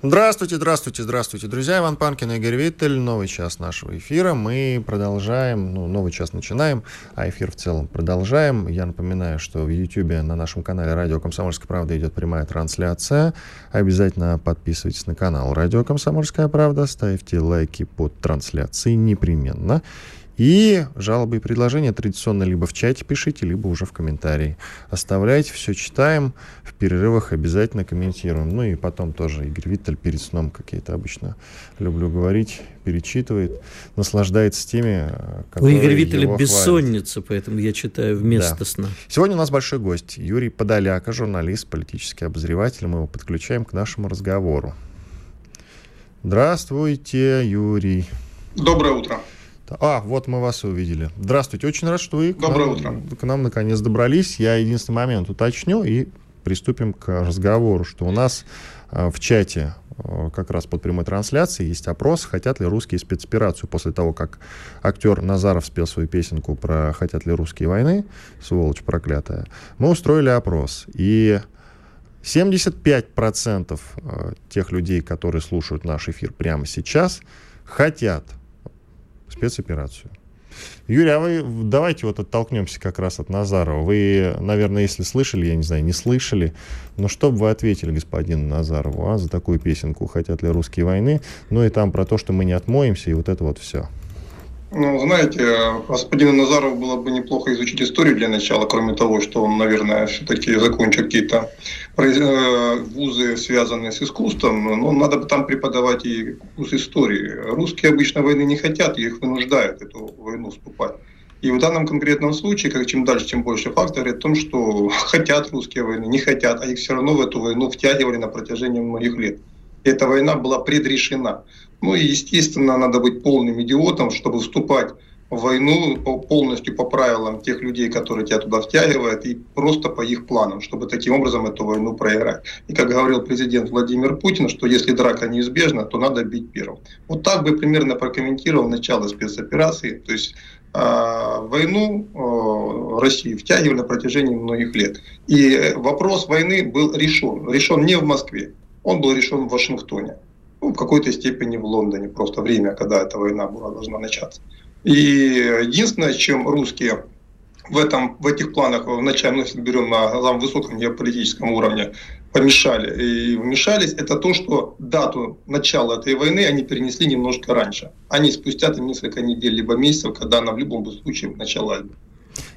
Здравствуйте, здравствуйте, здравствуйте, друзья. Иван Панкин, Игорь Виттель. Новый час нашего эфира. Мы продолжаем, ну, новый час начинаем, а эфир в целом продолжаем. Я напоминаю, что в YouTube на нашем канале Радио Комсомольская правда идет прямая трансляция. Обязательно подписывайтесь на канал Радио Комсомольская правда, ставьте лайки под трансляцией непременно. И жалобы и предложения традиционно либо в чате пишите, либо уже в комментарии. Оставляйте, все читаем, в перерывах обязательно комментируем. Ну и потом тоже Игорь Виттель перед сном какие-то обычно люблю говорить, перечитывает, наслаждается теми, которые У Игоря Виттеля бессонница, хвалят. поэтому я читаю вместо да. сна. Сегодня у нас большой гость, Юрий Подоляка, журналист, политический обозреватель. Мы его подключаем к нашему разговору. Здравствуйте, Юрий. Доброе утро. А, вот мы вас увидели. Здравствуйте, очень рад, что вы Доброе к нам, утро. к нам наконец добрались. Я единственный момент уточню и приступим к разговору, что у нас э, в чате э, как раз под прямой трансляцией есть опрос, хотят ли русские спецоперацию после того, как актер Назаров спел свою песенку про «Хотят ли русские войны», сволочь проклятая. Мы устроили опрос, и 75% э, тех людей, которые слушают наш эфир прямо сейчас, хотят спецоперацию. Юрий, а вы давайте вот оттолкнемся как раз от Назарова. Вы, наверное, если слышали, я не знаю, не слышали, но что бы вы ответили господину Назарову а, за такую песенку «Хотят ли русские войны?» Ну и там про то, что мы не отмоемся, и вот это вот все. Ну, знаете, господину Назарову было бы неплохо изучить историю для начала, кроме того, что он, наверное, все-таки закончил какие-то э, вузы, связанные с искусством, но надо бы там преподавать и курс истории. Русские обычно войны не хотят, их вынуждают эту войну вступать. И в данном конкретном случае, как чем дальше, тем больше фактов о том, что хотят русские войны, не хотят, а их все равно в эту войну втягивали на протяжении многих лет. Эта война была предрешена. Ну и, естественно, надо быть полным идиотом, чтобы вступать в войну полностью по правилам тех людей, которые тебя туда втягивают, и просто по их планам, чтобы таким образом эту войну проиграть. И как говорил президент Владимир Путин, что если драка неизбежна, то надо бить первым. Вот так бы примерно прокомментировал начало спецоперации. То есть э, войну э, России втягивали на протяжении многих лет. И вопрос войны был решен. Решен не в Москве, он был решен в Вашингтоне ну, в какой-то степени в Лондоне, просто время, когда эта война была должна начаться. И единственное, чем русские в, этом, в этих планах, вначале, ну, если берем на самом высоком геополитическом уровне, помешали и вмешались, это то, что дату начала этой войны они перенесли немножко раньше. Они спустя там несколько недель либо месяцев, когда она в любом случае началась бы.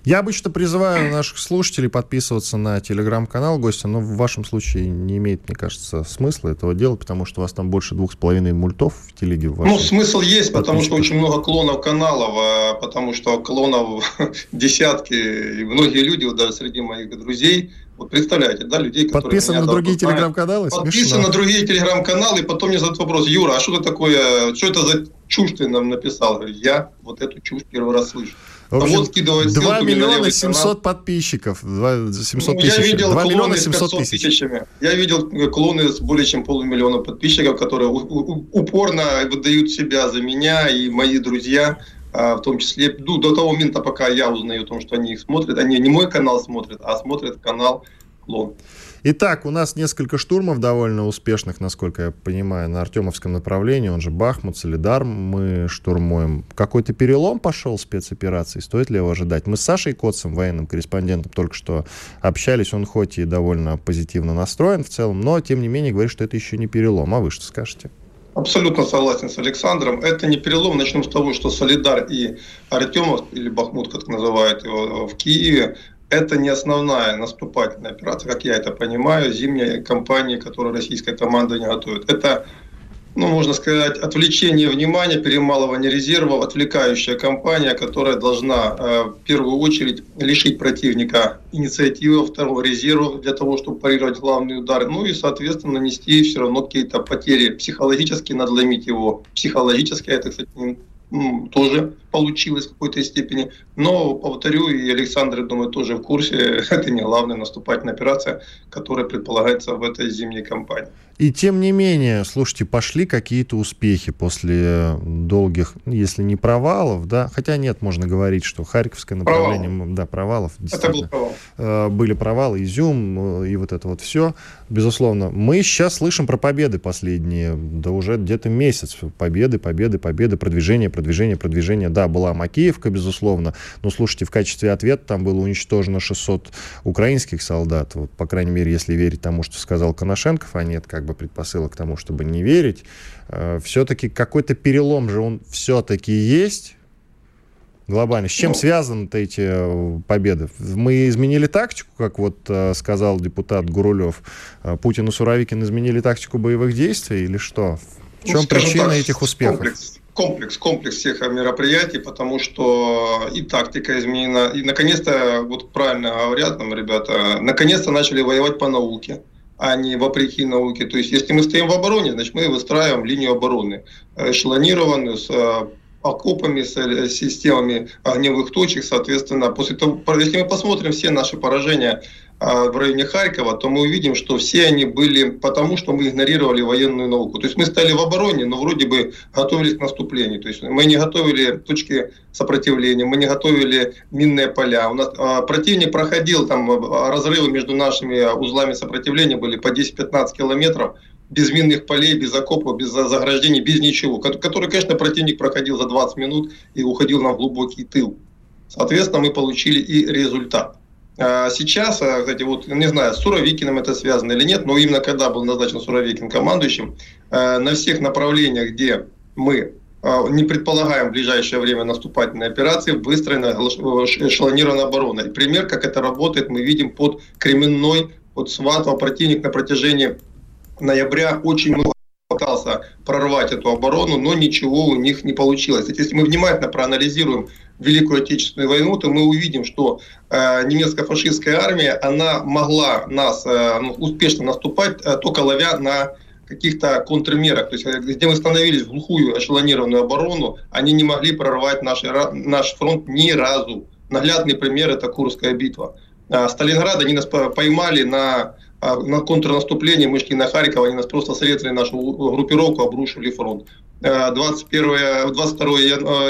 Я обычно призываю наших слушателей подписываться на телеграм-канал гостя, но в вашем случае не имеет, мне кажется, смысла этого делать, потому что у вас там больше двух с половиной мультов в телеге. В ну, смысл есть, потому что очень много клонов каналов, а потому что клонов десятки, и многие люди, вот даже среди моих друзей, вот представляете, да, людей, которые... Подписаны на другие телеграм-каналы? Подписаны на другие телеграм-каналы, и потом мне задают вопрос, Юра, а что это такое, что это за чушь ты нам написал? Я вот эту чушь первый раз слышу. Общем, вот скидывает 2 миллиона 700 подписчиков. 2, 700 тысяч. Я видел 2 миллиона 700 тысяч. Тысячами. Я видел клоны с более чем полумиллиона подписчиков, которые упорно выдают себя за меня и мои друзья а, в том числе ну, до того момента, пока я узнаю о том, что они их смотрят, они не мой канал смотрят, а смотрят канал Клон. Итак, у нас несколько штурмов довольно успешных, насколько я понимаю, на Артемовском направлении, он же Бахмут, Солидар мы штурмуем. Какой-то перелом пошел спецоперации, стоит ли его ожидать? Мы с Сашей Коцем, военным корреспондентом, только что общались, он хоть и довольно позитивно настроен в целом, но тем не менее говорит, что это еще не перелом. А вы что скажете? Абсолютно согласен с Александром. Это не перелом. Начнем с того, что Солидар и Артемов, или Бахмут, как называют его в Киеве, это не основная наступательная операция, как я это понимаю, зимняя кампания, которую российская команда не готовит. Это ну, можно сказать, отвлечение внимания, перемалывание резервов, отвлекающая кампания, которая должна э, в первую очередь лишить противника инициативы, второго резерва для того, чтобы парировать главный удар, ну и, соответственно, нанести все равно какие-то потери психологически, надломить его психологически, это, кстати, тоже получилось в какой-то степени. Но, повторю, и Александр, думаю, тоже в курсе, это не главная наступательная операция, которая предполагается в этой зимней кампании. И тем не менее, слушайте, пошли какие-то успехи после долгих, если не провалов, да, хотя нет, можно говорить, что Харьковское направление, провал. да, провалов. Это был провал. Э, были провалы, Изюм э, и вот это вот все, безусловно. Мы сейчас слышим про победы последние, да уже где-то месяц, победы, победы, победы, продвижение, продвижение, продвижение. Да, была Макеевка, безусловно, но слушайте, в качестве ответа там было уничтожено 600 украинских солдат, вот, по крайней мере, если верить тому, что сказал Коношенков, а нет как бы предпосылок к тому, чтобы не верить. Э, все-таки какой-то перелом же он все-таки есть глобально. С чем ну, связаны-то эти э, победы? Мы изменили тактику, как вот э, сказал депутат Гурулев. Путин и Суровикин изменили тактику боевых действий или что? В чем ну, причина так, этих успехов? Комплекс, комплекс, комплекс всех мероприятий, потому что и тактика изменена, и наконец-то, вот правильно говорят нам ребята, наконец-то начали воевать по науке а не вопреки науке. То есть, если мы стоим в обороне, значит, мы выстраиваем линию обороны, эшелонированную, с э, окопами, с э, системами огневых точек, соответственно, после того, если мы посмотрим все наши поражения в районе Харькова, то мы увидим, что все они были потому, что мы игнорировали военную науку. То есть мы стали в обороне, но вроде бы готовились к наступлению. То есть мы не готовили точки сопротивления, мы не готовили минные поля. У нас а, противник проходил там а, разрывы между нашими узлами сопротивления были по 10-15 километров без минных полей, без окопов, без заграждений, без ничего. Который, конечно, противник проходил за 20 минут и уходил на глубокий тыл. Соответственно, мы получили и результат. А сейчас, а, кстати, вот не знаю, с Суровикиным это связано или нет, но именно когда был назначен Суровикин командующим, а, на всех направлениях, где мы не предполагаем в ближайшее время наступательной операции, выстроена эшелонированная оборона. И пример, как это работает, мы видим под Кременной, под Сватово. Противник на протяжении ноября очень много пытался прорвать эту оборону, но ничего у них не получилось. Если мы внимательно проанализируем Великую Отечественную войну, то мы увидим, что э, немецко-фашистская армия, она могла нас э, ну, успешно наступать, э, только ловя на каких-то контрмерах. То есть, э, где мы становились в глухую эшелонированную оборону, они не могли прорвать наш, наш фронт ни разу. Наглядный пример – это Курская битва. А Сталинград они нас поймали на а на контрнаступление мы шли на Харьков, они нас просто срезали нашу группировку, обрушили фронт. 21, 22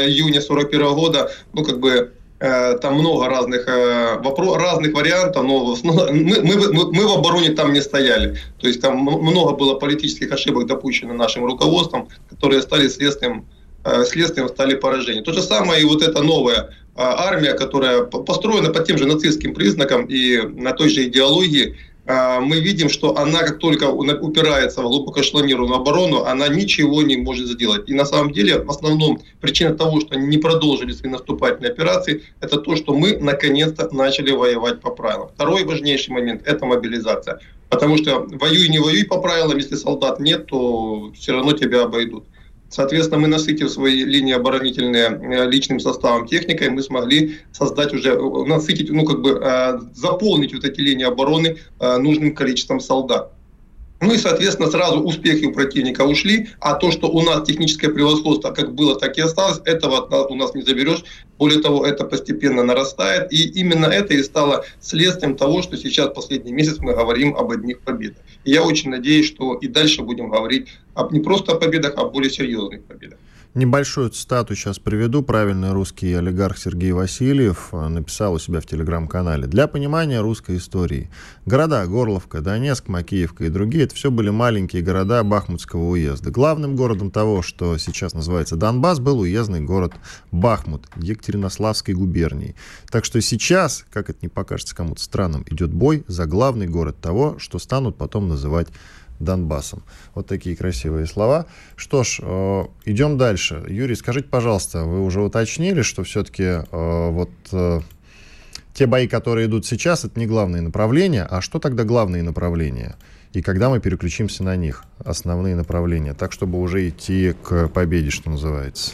июня 41 года, ну как бы э, там много разных, э, вопрос, разных вариантов, но мы, мы, мы в обороне там не стояли. То есть там много было политических ошибок допущено нашим руководством, которые стали следствием, э, следствием стали поражения. То же самое и вот эта новая армия, которая построена по тем же нацистским признакам и на той же идеологии, мы видим, что она, как только упирается в глубокошлонированную оборону, она ничего не может сделать. И на самом деле, в основном, причина того, что они не продолжили свои наступательные операции, это то, что мы наконец-то начали воевать по правилам. Второй важнейший момент – это мобилизация. Потому что воюй, не воюй по правилам, если солдат нет, то все равно тебя обойдут. Соответственно, мы, насытив свои линии оборонительные э, личным составом техникой, мы смогли создать уже, э, насытить, ну, как бы, э, заполнить вот эти линии обороны нужным количеством солдат. Ну и, соответственно, сразу успехи у противника ушли, а то, что у нас техническое превосходство как было, так и осталось, этого у нас не заберешь. Более того, это постепенно нарастает. И именно это и стало следствием того, что сейчас последний месяц мы говорим об одних победах. И я очень надеюсь, что и дальше будем говорить об, не просто о победах, а о более серьезных победах. Небольшую цитату сейчас приведу. Правильный русский олигарх Сергей Васильев э, написал у себя в телеграм-канале. Для понимания русской истории. Города Горловка, Донецк, Макеевка и другие, это все были маленькие города Бахмутского уезда. Главным городом того, что сейчас называется Донбасс, был уездный город Бахмут Екатеринославской губернии. Так что сейчас, как это не покажется кому-то странным, идет бой за главный город того, что станут потом называть Донбассом. Вот такие красивые слова. Что ж, э, идем дальше. Юрий, скажите, пожалуйста, вы уже уточнили, что все-таки э, вот э, те бои, которые идут сейчас, это не главные направления, а что тогда главные направления? и когда мы переключимся на них, основные направления, так, чтобы уже идти к победе, что называется?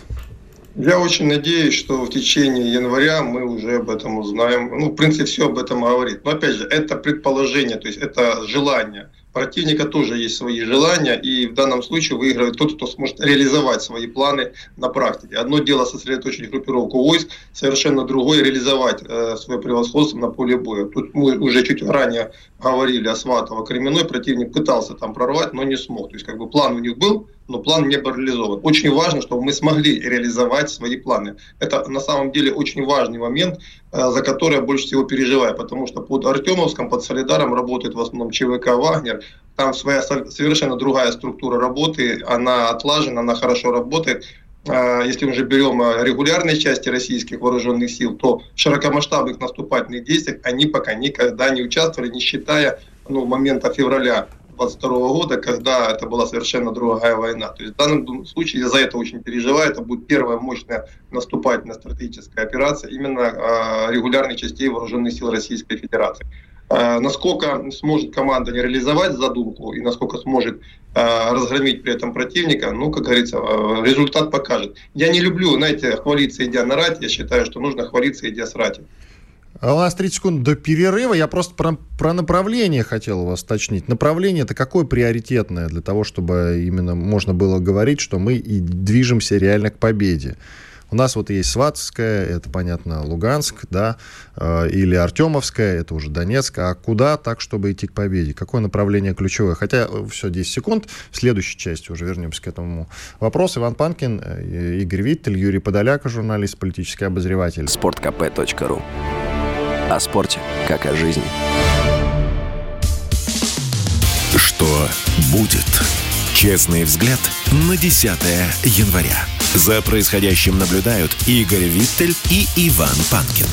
Я очень надеюсь, что в течение января мы уже об этом узнаем. Ну, в принципе, все об этом говорит. Но, опять же, это предположение, то есть это желание противника тоже есть свои желания, и в данном случае выигрывает тот, кто сможет реализовать свои планы на практике. Одно дело сосредоточить группировку войск, совершенно другое реализовать э, свое превосходство на поле боя. Тут мы уже чуть ранее говорили о Сватово, Кременной противник пытался там прорвать, но не смог. То есть как бы план у них был, но план не был реализован. Очень важно, чтобы мы смогли реализовать свои планы. Это на самом деле очень важный момент, э, за который я больше всего переживаю, потому что под Артемовском, под Солидаром работает в основном ЧВК «Вагнер». Там своя совершенно другая структура работы, она отлажена, она хорошо работает. Э, если мы же берем э, регулярные части российских вооруженных сил, то в широкомасштабных наступательных действиях они пока никогда не участвовали, не считая ну, момента февраля 22 года, когда это была совершенно другая война. То есть в данном случае я за это очень переживаю. Это будет первая мощная наступательная стратегическая операция именно э, регулярных частей вооруженных сил Российской Федерации. Э, насколько сможет команда не реализовать задумку и насколько сможет э, разгромить при этом противника, ну, как говорится, результат покажет. Я не люблю, знаете, хвалиться, идя на рать. Я считаю, что нужно хвалиться, идя с. А у нас 30 секунд до перерыва. Я просто про, про направление хотел вас уточнить. Направление это какое приоритетное для того, чтобы именно можно было говорить, что мы и движемся реально к победе? У нас вот есть Сватская, это, понятно, Луганск, да, э, или Артемовская, это уже Донецк. А куда так, чтобы идти к победе? Какое направление ключевое? Хотя э, все, 10 секунд. В следующей части уже вернемся к этому вопросу. Иван Панкин, э, Игорь Виттель, Юрий Подоляк, журналист, политический обозреватель. Спорткп.ру о спорте, как о жизни. Что будет? Честный взгляд на 10 января. За происходящим наблюдают Игорь Виттель и Иван Панкин.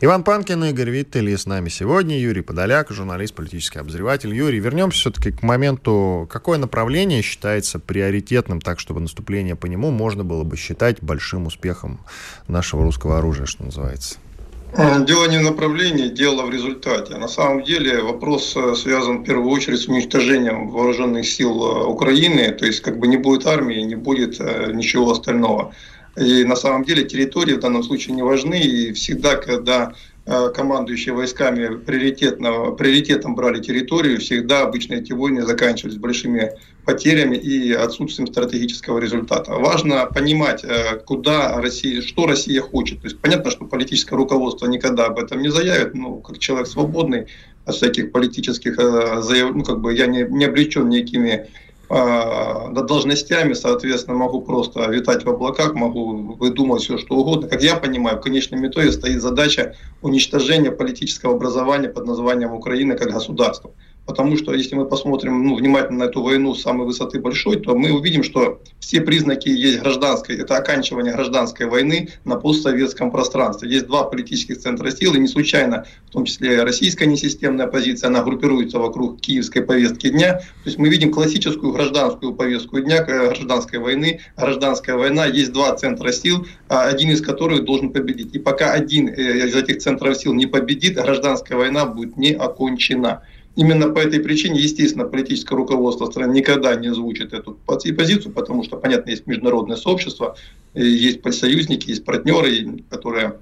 Иван Панкин, Игорь Виттель с нами сегодня Юрий Подоляк, журналист, политический обозреватель. Юрий, вернемся все-таки к моменту, какое направление считается приоритетным, так чтобы наступление по нему можно было бы считать большим успехом нашего русского оружия, что называется? Э, дело не в направлении, дело в результате. На самом деле вопрос э, связан в первую очередь с уничтожением вооруженных сил э, Украины, то есть как бы не будет армии, не будет ничего остального. И на самом деле территории в данном случае не важны. И всегда, когда э, командующие войсками приоритетно, приоритетом брали территорию, всегда обычно эти войны заканчивались большими потерями и отсутствием стратегического результата. Важно понимать, э, куда Россия, что Россия хочет. То есть понятно, что политическое руководство никогда об этом не заявит, но как человек свободный от всяких политических э, заяв... ну, как бы я не, не облечен никакими а, над должностями, соответственно, могу просто витать в облаках, могу выдумать все, что угодно. Как я понимаю, в конечном итоге стоит задача уничтожения политического образования под названием Украины как государства. Потому что если мы посмотрим ну, внимательно на эту войну с самой высоты большой, то мы увидим, что все признаки есть гражданской, это оканчивание гражданской войны на постсоветском пространстве. Есть два политических центра сил, и не случайно, в том числе российская несистемная оппозиция, она группируется вокруг киевской повестки дня. То есть мы видим классическую гражданскую повестку дня гражданской войны. Гражданская война, есть два центра сил, а один из которых должен победить. И пока один э, из этих центров сил не победит, гражданская война будет не окончена. Именно по этой причине, естественно, политическое руководство страны никогда не озвучит эту позицию, потому что, понятно, есть международное сообщество, есть союзники, есть партнеры, которые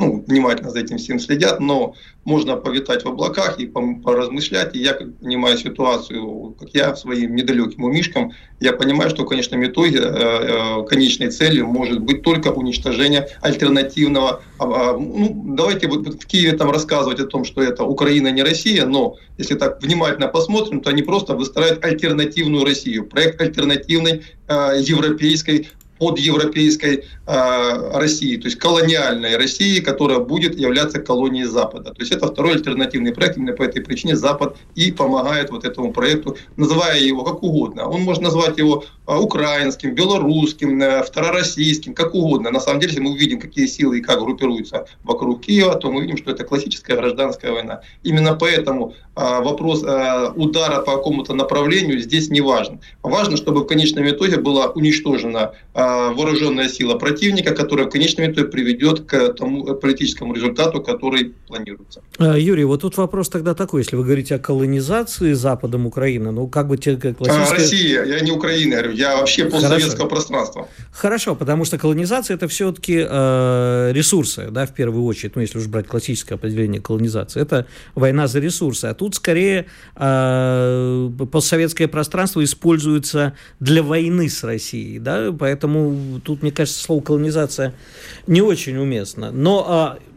ну, внимательно за этим всем следят, но можно повитать в облаках и поразмышлять. И я как понимаю ситуацию, как я своим недалеким умишкам, я понимаю, что в конечном итоге э, э, конечной целью может быть только уничтожение альтернативного. А, а, ну, давайте вот в Киеве там рассказывать о том, что это Украина не Россия, но если так внимательно посмотрим, то они просто выстраивают альтернативную Россию, проект альтернативной э, европейской под европейской э, России, то есть колониальной России, которая будет являться колонией Запада. То есть это второй альтернативный проект, именно по этой причине Запад и помогает вот этому проекту, называя его как угодно. Он может назвать его э, украинским, белорусским, э, второроссийским, как угодно. На самом деле, если мы увидим, какие силы и как группируются вокруг Киева, то мы увидим, что это классическая гражданская война. Именно поэтому э, вопрос э, удара по какому-то направлению здесь не важен. Важно, чтобы в конечном итоге была уничтожена э, вооруженная сила противника, которая в конечном итоге приведет к тому политическому результату, который планируется. Юрий, вот тут вопрос тогда такой, если вы говорите о колонизации Западом Украины, ну как бы те классическая... Россия, я не Украина, говорю, я вообще постсоветского пространства. Хорошо, потому что колонизация это все-таки э, ресурсы, да, в первую очередь, ну если уж брать классическое определение колонизации, это война за ресурсы, а тут скорее э, постсоветское пространство используется для войны с Россией, да, поэтому тут, мне кажется, слово колонизация не очень уместно. Но э,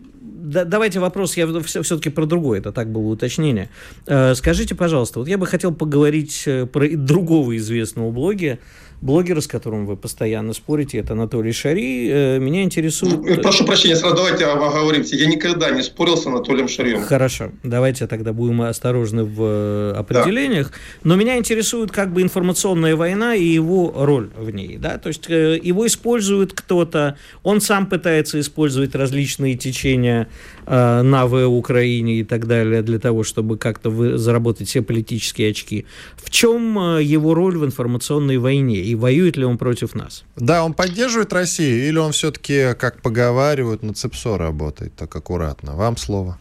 да, давайте вопрос, я все-таки про другое, это так было уточнение. Э, скажите, пожалуйста, вот я бы хотел поговорить э, про другого известного блогера, блогера, с которым вы постоянно спорите, это Анатолий Шари. Э, меня интересует... Ну, прошу прощения, сразу давайте оговоримся. Я никогда не спорил с Анатолием Шарием. Хорошо, давайте тогда будем осторожны в э, определениях. Да. Но меня интересует как бы информационная война и его роль в ней. Да? То есть э, его использует кто-то, он сам пытается использовать различные течения на в Украине и так далее для того, чтобы как-то заработать все политические очки. В чем его роль в информационной войне? И воюет ли он против нас? Да, он поддерживает Россию, или он все-таки, как поговаривают, на ЦЕПСО работает так аккуратно? Вам слово.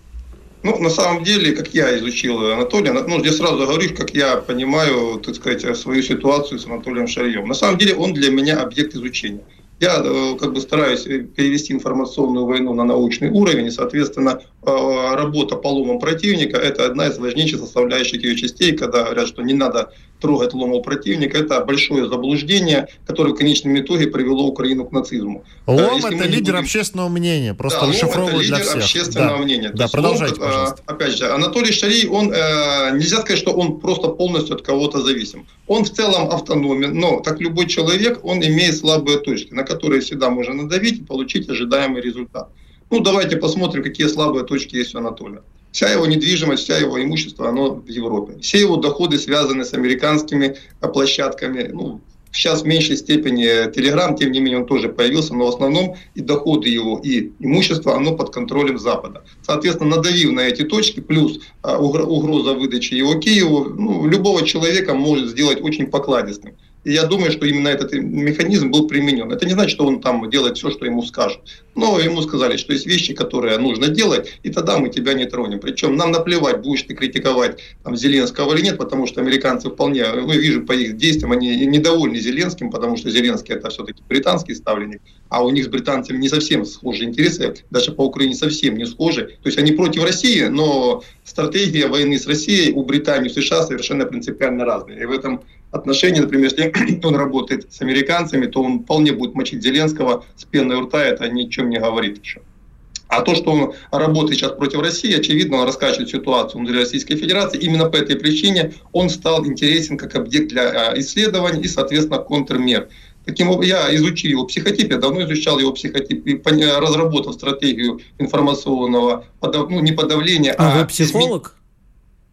Ну, на самом деле, как я изучил Анатолия, ну, здесь сразу говорю, как я понимаю, так сказать, свою ситуацию с Анатолием Шарьем. На самом деле, он для меня объект изучения. Я э, как бы стараюсь перевести информационную войну на научный уровень, и, соответственно, э, работа по ломам противника – это одна из важнейших составляющих ее частей, когда говорят, что не надо трогать ломов противника. Это большое заблуждение, которое в конечном итоге привело Украину к нацизму. Лом – это лидер будем... общественного мнения, просто да, расшифровывать для всех. общественного да. мнения. Да, продолжайте, лом, пожалуйста. Опять же, Анатолий Шарий, он, нельзя сказать, что он просто полностью от кого-то зависим. Он в целом автономен, но, как любой человек, он имеет слабые точки, на которые всегда можно надавить и получить ожидаемый результат. Ну, давайте посмотрим, какие слабые точки есть у Анатолия. Вся его недвижимость, вся его имущество, оно в Европе. Все его доходы связаны с американскими площадками. Ну, сейчас в меньшей степени Telegram, тем не менее, он тоже появился, но в основном и доходы его, и имущество, оно под контролем Запада. Соответственно, надавив на эти точки, плюс а, угроза выдачи его Киеву, ну, любого человека может сделать очень покладистым. И я думаю, что именно этот механизм был применен. Это не значит, что он там делает все, что ему скажут. Но ему сказали, что есть вещи, которые нужно делать, и тогда мы тебя не тронем. Причем нам наплевать, будешь ты критиковать там, Зеленского или нет, потому что американцы вполне, ну, вижу по их действиям, они недовольны Зеленским, потому что Зеленский это все-таки британский ставленник, а у них с британцами не совсем схожие интересы, даже по Украине совсем не схожи. То есть они против России, но стратегия войны с Россией у Британии и США совершенно принципиально разные. И в этом отношении, например, если он работает с американцами, то он вполне будет мочить Зеленского с пеной у рта, это ни о чем не говорит еще. А то, что он работает сейчас против России, очевидно, он раскачивает ситуацию внутри Российской Федерации. Именно по этой причине он стал интересен как объект для а, исследований и, соответственно, контрмер. Таким образом, я изучил его психотип, я давно изучал его психотип и разработал стратегию информационного, ну, не подавления, а... А вы психолог?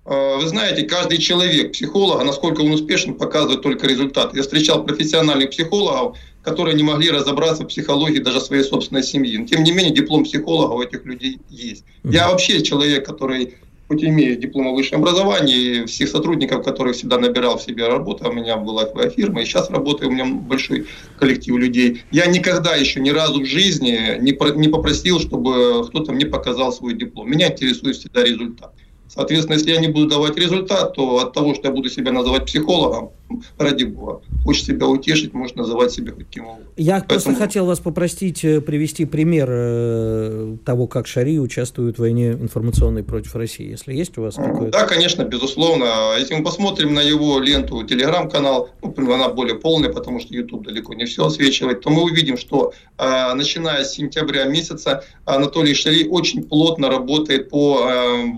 Э, вы знаете, каждый человек, психолог, насколько он успешен, показывает только результат. Я встречал профессиональных психологов, которые не могли разобраться в психологии даже своей собственной семьи. Но, тем не менее, диплом психолога у этих людей есть. Я вообще человек, который хоть имею диплом о высшем образовании, всех сотрудников, которых всегда набирал в себе работу, у меня была своя фирма, и сейчас работаю, у меня большой коллектив людей. Я никогда еще ни разу в жизни не, не попросил, чтобы кто-то мне показал свой диплом. Меня интересует всегда результат. Соответственно, если я не буду давать результат, то от того, что я буду себя называть психологом, ради бога, хочешь себя утешить, можешь называть себя каким угодно. Я Поэтому... просто хотел вас попросить э, привести пример э, того, как Шари участвует в войне информационной против России, если есть у вас какой-то... Да, конечно, безусловно. Если мы посмотрим на его ленту, телеграм-канал, ну, она более полная, потому что YouTube далеко не все освечивает, то мы увидим, что э, начиная с сентября месяца Анатолий Шари очень плотно работает по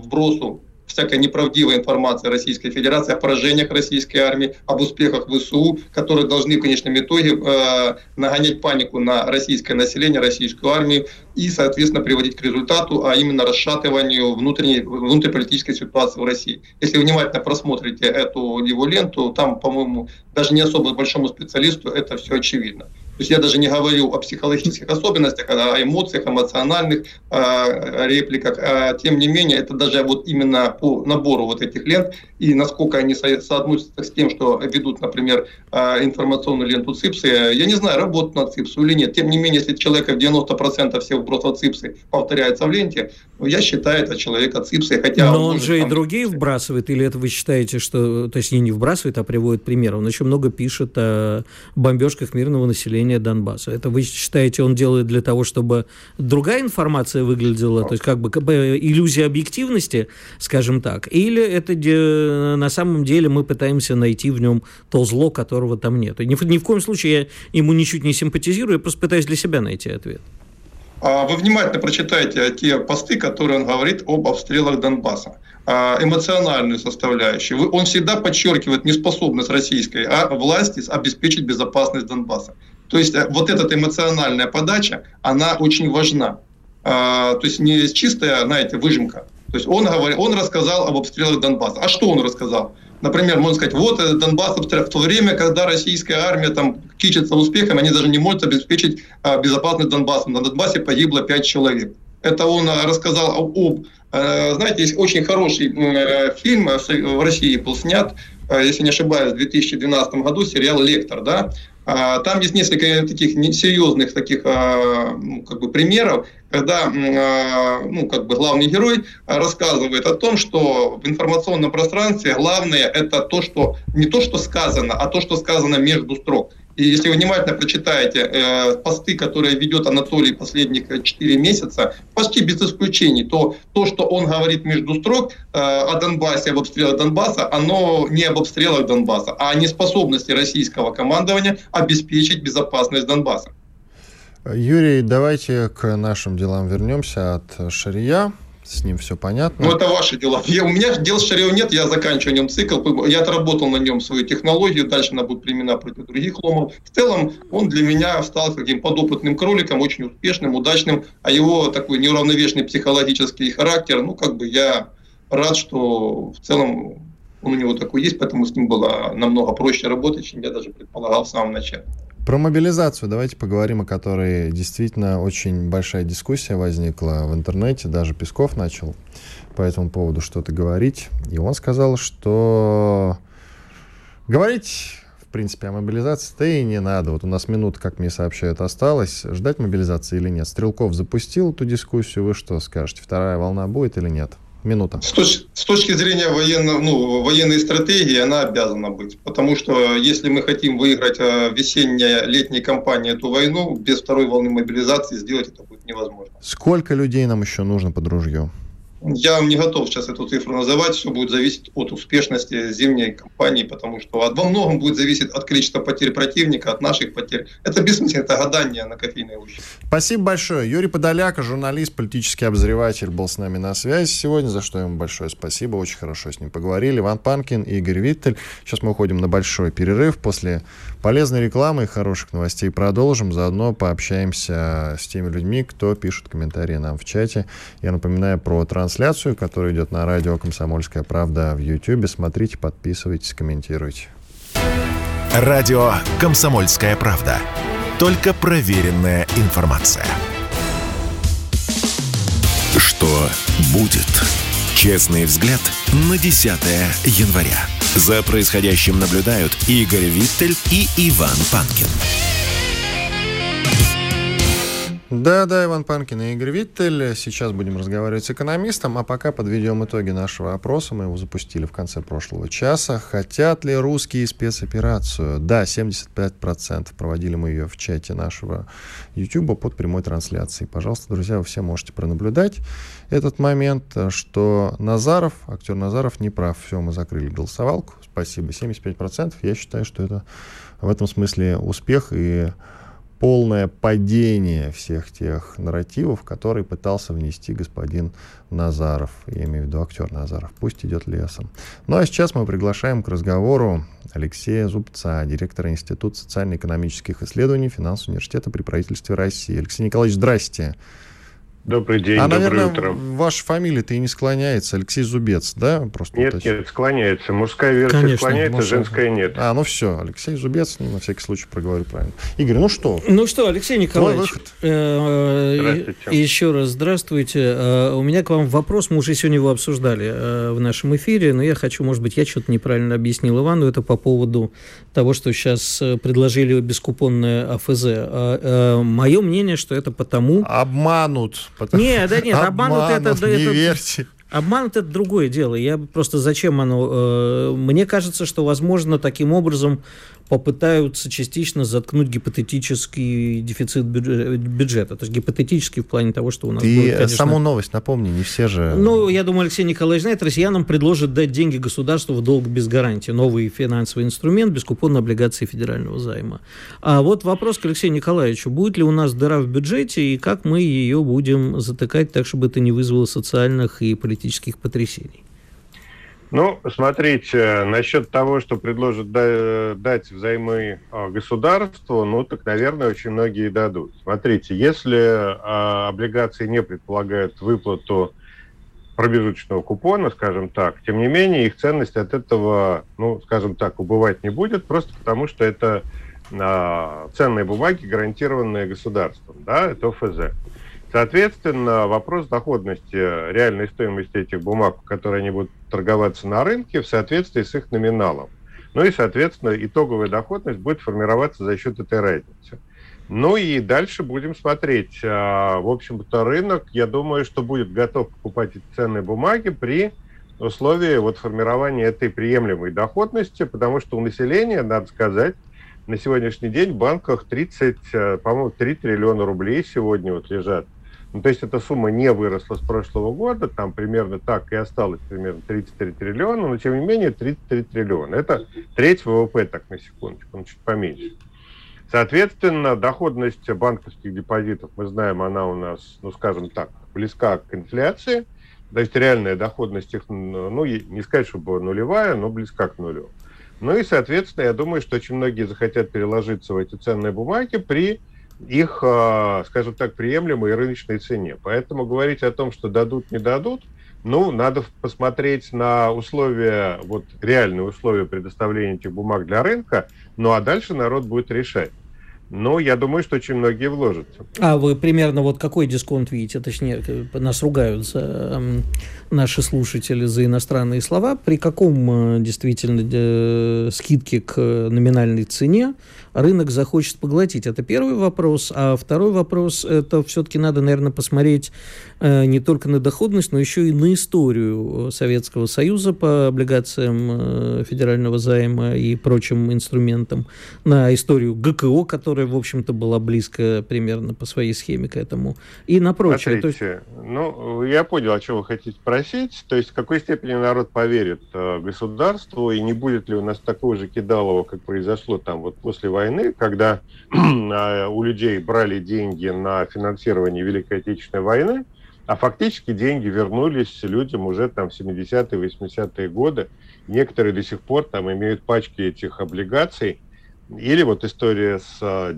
вбросу всякая неправдивая информация Российской Федерации о поражениях российской армии, об успехах ВСУ, которые должны в конечном итоге э, нагонять панику на российское население, российскую армию и, соответственно, приводить к результату, а именно расшатыванию внутренней, внутриполитической ситуации в России. Если внимательно просмотрите эту его ленту, там, по-моему, даже не особо большому специалисту это все очевидно. То есть я даже не говорю о психологических особенностях, а о эмоциях, эмоциональных э, репликах. А, тем не менее, это даже вот именно по набору вот этих лент и насколько они со соотносятся с тем, что ведут, например, информационную ленту ЦИПСы, я не знаю, работают на ЦИПСу или нет. Тем не менее, если человека в 90% всех вбросов ЦИПСы повторяется в ленте, ну, я считаю это человека ЦИПСы. Хотя Но он, он же там... и другие вбрасывает, или это вы считаете, что, то есть не вбрасывает, а приводит пример? Он еще много пишет о бомбежках мирного населения Донбасса. Это вы считаете, он делает для того, чтобы другая информация выглядела, то есть как бы, как бы иллюзия объективности, скажем так, или это на самом деле мы пытаемся найти в нем то зло, которого там нет. Ни, ни в коем случае я ему ничуть не симпатизирую, я просто пытаюсь для себя найти ответ. А вы внимательно прочитайте те посты, которые он говорит об обстрелах Донбасса. А, эмоциональную составляющую. Он всегда подчеркивает неспособность российской а власти обеспечить безопасность Донбасса. То есть э, вот эта эмоциональная подача, она очень важна. То есть не чистая, знаете, выжимка. То есть он, говорит, он рассказал об обстрелах Донбасса. А что он рассказал? Например, можно сказать, вот э, Донбасс в то время, когда российская армия там кичится успехом, они даже не могут обеспечить безопасность Донбасса. На Донбассе погибло 5 человек. Это он э, рассказал об... Э, знаете, есть очень хороший фильм в России был снят, если не ошибаюсь, в 2012 году, сериал «Лектор», да, а, там есть несколько таких серьезных таких а, ну, как бы примеров, когда а, ну, как бы главный герой рассказывает о том, что в информационном пространстве главное это то, что не то, что сказано, а то, что сказано между строк. И если вы внимательно прочитаете э, посты, которые ведет Анатолий последних 4 месяца, почти без исключений, то то, что он говорит между строк э, о Донбассе, об обстрелах Донбасса, оно не об обстрелах Донбасса, а о неспособности российского командования обеспечить безопасность Донбасса. Юрий, давайте к нашим делам вернемся от Шария с ним все понятно. Ну, это ваши дела. Я, у меня дел с Шарио нет, я заканчиваю нем цикл. Я отработал на нем свою технологию, дальше она будет применена против других ломов. В целом, он для меня стал таким подопытным кроликом, очень успешным, удачным, а его такой неуравновешенный психологический характер, ну, как бы я рад, что в целом он у него такой есть, поэтому с ним было намного проще работать, чем я даже предполагал в самом начале. Про мобилизацию давайте поговорим, о которой действительно очень большая дискуссия возникла в интернете. Даже Песков начал по этому поводу что-то говорить. И он сказал, что говорить, в принципе, о мобилизации-то и не надо. Вот у нас минута, как мне сообщают, осталось. Ждать мобилизации или нет? Стрелков запустил эту дискуссию. Вы что скажете? Вторая волна будет или нет? Минута. С, точ, с точки зрения военно, ну, военной стратегии она обязана быть. Потому что если мы хотим выиграть э, весенне-летней кампании эту войну, без второй волны мобилизации сделать это будет невозможно. Сколько людей нам еще нужно под ружье? Я не готов сейчас эту цифру называть, все будет зависеть от успешности зимней кампании, потому что во многом будет зависеть от количества потерь противника, от наших потерь. Это бессмысленно, это гадание на кофейной гуще. Спасибо большое. Юрий Подоляк, журналист, политический обозреватель, был с нами на связи сегодня, за что ему большое спасибо. Очень хорошо с ним поговорили. Иван Панкин и Игорь Виттель. Сейчас мы уходим на большой перерыв. После полезной рекламы и хороших новостей продолжим. Заодно пообщаемся с теми людьми, кто пишет комментарии нам в чате. Я напоминаю про транс трансляцию, которая идет на радио «Комсомольская правда» в YouTube. Смотрите, подписывайтесь, комментируйте. Радио «Комсомольская правда». Только проверенная информация. Что будет? Честный взгляд на 10 января. За происходящим наблюдают Игорь Виттель и Иван Панкин. Да, да, Иван Панкин и Игорь Виттель. Сейчас будем разговаривать с экономистом, а пока подведем итоги нашего опроса. Мы его запустили в конце прошлого часа. Хотят ли русские спецоперацию? Да, 75%. Проводили мы ее в чате нашего YouTube под прямой трансляцией. Пожалуйста, друзья, вы все можете пронаблюдать этот момент, что Назаров, актер Назаров, не прав. Все, мы закрыли голосовалку. Спасибо. 75%. Я считаю, что это в этом смысле успех и полное падение всех тех нарративов, которые пытался внести господин Назаров. Я имею в виду актер Назаров. Пусть идет лесом. Ну а сейчас мы приглашаем к разговору Алексея Зубца, директора Института социально-экономических исследований Финансового университета при правительстве России. Алексей Николаевич, здрасте. Добрый день, а, доброе наверное, утро. ваша фамилия-то и не склоняется, Алексей Зубец, да? Просто нет, уточню. нет, склоняется. Мужская версия Конечно, склоняется, может... женская нет. А, ну все, Алексей Зубец, ну, на всякий случай проговорю правильно. Игорь, ну что? Ну что, Алексей Николаевич, э, здравствуйте. еще раз здравствуйте. Э, у меня к вам вопрос, мы уже сегодня его обсуждали э, в нашем эфире, но я хочу, может быть, я что-то неправильно объяснил Ивану, это по поводу того, что сейчас предложили бескупонное АФЗ. Мое мнение, что это потому... Обманут. Потому... Не, да нет, обманут, обманут это... Не это, верьте. Обманут это другое дело. Я просто зачем оно... Э, мне кажется, что, возможно, таким образом попытаются частично заткнуть гипотетический дефицит бюджета. То есть гипотетический в плане того, что у нас Ты будет, конечно... саму новость напомни, не все же... Ну, я думаю, Алексей Николаевич знает, россиянам предложат дать деньги государству в долг без гарантии. Новый финансовый инструмент, бескупонные облигации федерального займа. А вот вопрос к Алексею Николаевичу. Будет ли у нас дыра в бюджете и как мы ее будем затыкать так, чтобы это не вызвало социальных и политических потрясений? Ну, смотрите, насчет того, что предложат дать взаймы а, государству, ну, так, наверное, очень многие дадут. Смотрите, если а, облигации не предполагают выплату промежуточного купона, скажем так, тем не менее, их ценность от этого, ну, скажем так, убывать не будет, просто потому что это а, ценные бумаги, гарантированные государством, да, это ОФЗ. Соответственно, вопрос доходности, реальной стоимости этих бумаг, которые они будут торговаться на рынке в соответствии с их номиналом. Ну и, соответственно, итоговая доходность будет формироваться за счет этой разницы. Ну и дальше будем смотреть. А, в общем-то, рынок, я думаю, что будет готов покупать эти ценные бумаги при условии вот формирования этой приемлемой доходности, потому что у населения, надо сказать, на сегодняшний день в банках 30, э, по-моему, 3 триллиона рублей сегодня вот лежат ну, то есть эта сумма не выросла с прошлого года, там примерно так и осталось, примерно 33 триллиона, но тем не менее 33 триллиона. Это треть ВВП, так на секундочку, он чуть поменьше. Соответственно, доходность банковских депозитов, мы знаем, она у нас, ну, скажем так, близка к инфляции. То есть реальная доходность их, ну, не сказать, чтобы нулевая, но близка к нулю. Ну и, соответственно, я думаю, что очень многие захотят переложиться в эти ценные бумаги при их, а, скажем так, приемлемой рыночной цене. Поэтому говорить о том, что дадут, не дадут, ну, надо посмотреть на условия, вот реальные условия предоставления этих бумаг для рынка, ну а дальше народ будет решать. Но я думаю, что очень многие вложатся. А вы примерно вот какой дисконт видите? Точнее, нас ругают за наши слушатели за иностранные слова. При каком э, действительно э, скидке к номинальной цене рынок захочет поглотить? Это первый вопрос. А второй вопрос, это все-таки надо, наверное, посмотреть э, не только на доходность, но еще и на историю Советского Союза по облигациям федерального займа и прочим инструментам, на историю ГКО, которая, в общем-то, была близко примерно по своей схеме к этому, и на прочее. Смотрите, есть... ну, я понял, о чем вы хотите спросить. То есть, в какой степени народ поверит э, государству, и не будет ли у нас такого же кидалова, как произошло там вот после войны, когда э, у людей брали деньги на финансирование Великой Отечественной войны, а фактически деньги вернулись людям уже там в 70-е, 80-е годы. Некоторые до сих пор там имеют пачки этих облигаций, или вот история с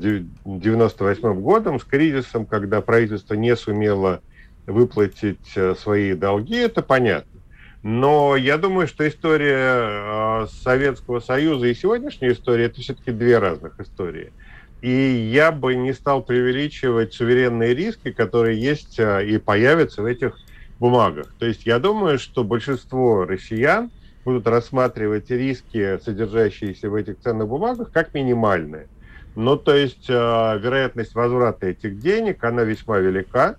98 а, годом, с кризисом, когда правительство не сумело выплатить э, свои долги, это понятно. Но я думаю, что история а, Советского Союза и сегодняшняя история – это все-таки две разных истории. И я бы не стал преувеличивать суверенные риски, которые есть а, и появятся в этих бумагах. То есть я думаю, что большинство россиян – будут рассматривать риски, содержащиеся в этих ценных бумагах, как минимальные. Ну, то есть э, вероятность возврата этих денег, она весьма велика.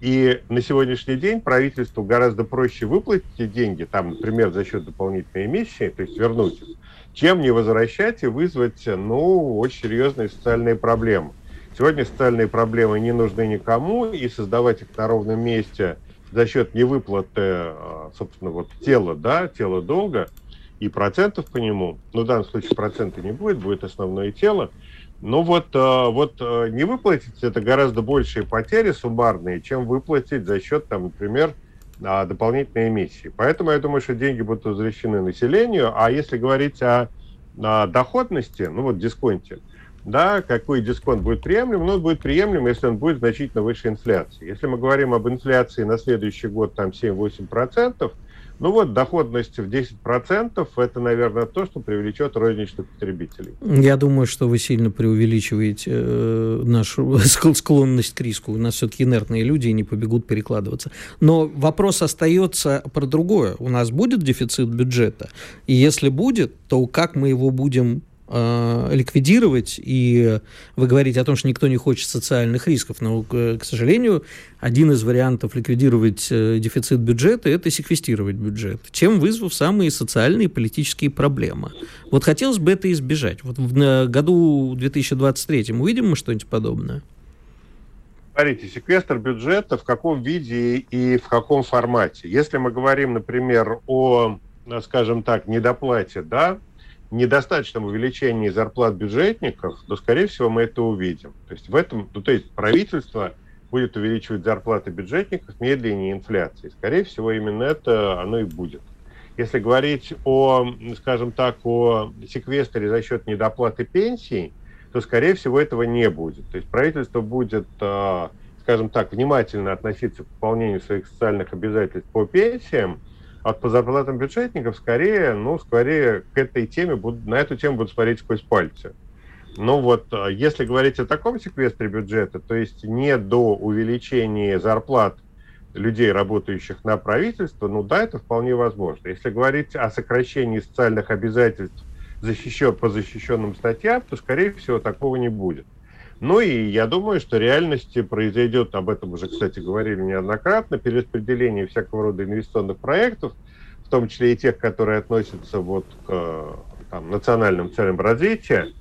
И на сегодняшний день правительству гораздо проще выплатить эти деньги, там, например, за счет дополнительной эмиссии, то есть вернуть их, чем не возвращать и вызвать, ну, очень серьезные социальные проблемы. Сегодня социальные проблемы не нужны никому, и создавать их на ровном месте – за счет невыплаты, а, собственно, вот тела, да, тела долга и процентов по нему, ну, в данном случае процента не будет, будет основное тело, но вот, а, вот а, не выплатить это гораздо большие потери суммарные, чем выплатить за счет, там, например, дополнительной эмиссии. Поэтому я думаю, что деньги будут возвращены населению, а если говорить о, о доходности, ну вот дисконте, да, какой дисконт будет приемлем, но он будет приемлем, если он будет значительно выше инфляции. Если мы говорим об инфляции на следующий год там 7-8%, ну вот доходность в 10% это, наверное, то, что привлечет розничных потребителей. Я думаю, что вы сильно преувеличиваете э, нашу склонность к риску. У нас все-таки инертные люди и не побегут перекладываться. Но вопрос остается про другое. У нас будет дефицит бюджета? И если будет, то как мы его будем э, ликвидировать, и вы говорите о том, что никто не хочет социальных рисков, но, к, сожалению, один из вариантов ликвидировать э, дефицит бюджета – это секвестировать бюджет, чем вызвав самые социальные и политические проблемы. Вот хотелось бы это избежать. Вот в году 2023 увидим мы что-нибудь подобное? Смотрите, секвестр бюджета в каком виде и в каком формате. Если мы говорим, например, о, скажем так, недоплате, да, недостаточном увеличении зарплат бюджетников, то, скорее всего, мы это увидим. То есть в этом, ну, то есть правительство будет увеличивать зарплаты бюджетников медленнее инфляции. Скорее всего, именно это оно и будет. Если говорить о, скажем так, о секвестре за счет недоплаты пенсий, то, скорее всего, этого не будет. То есть правительство будет, а, скажем так, внимательно относиться к выполнению своих социальных обязательств по пенсиям, а по зарплатам бюджетников скорее, ну, скорее к этой теме, будут, на эту тему будут смотреть сквозь пальцы. Ну вот, а, если говорить о таком секвестре бюджета, то есть не до увеличения зарплат людей, работающих на правительство, ну да, это вполне возможно. Если говорить о сокращении социальных обязательств защищен, по защищенным статьям, то, скорее всего, такого не будет. Ну и я думаю, что реальности произойдет, об этом уже, кстати, говорили неоднократно, перераспределение всякого рода инвестиционных проектов, в том числе и тех, которые относятся вот к там, национальным целям развития,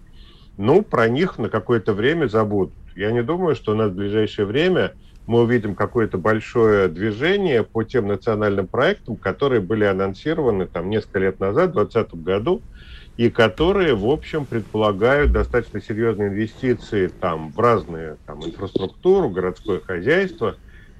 ну, про них на какое-то время забудут. Я не думаю, что у нас в ближайшее время мы увидим какое-то большое движение по тем национальным проектам, которые были анонсированы там несколько лет назад, в 2020 году, и которые, в общем, предполагают достаточно серьезные инвестиции там, в разные там, инфраструктуру, городское хозяйство,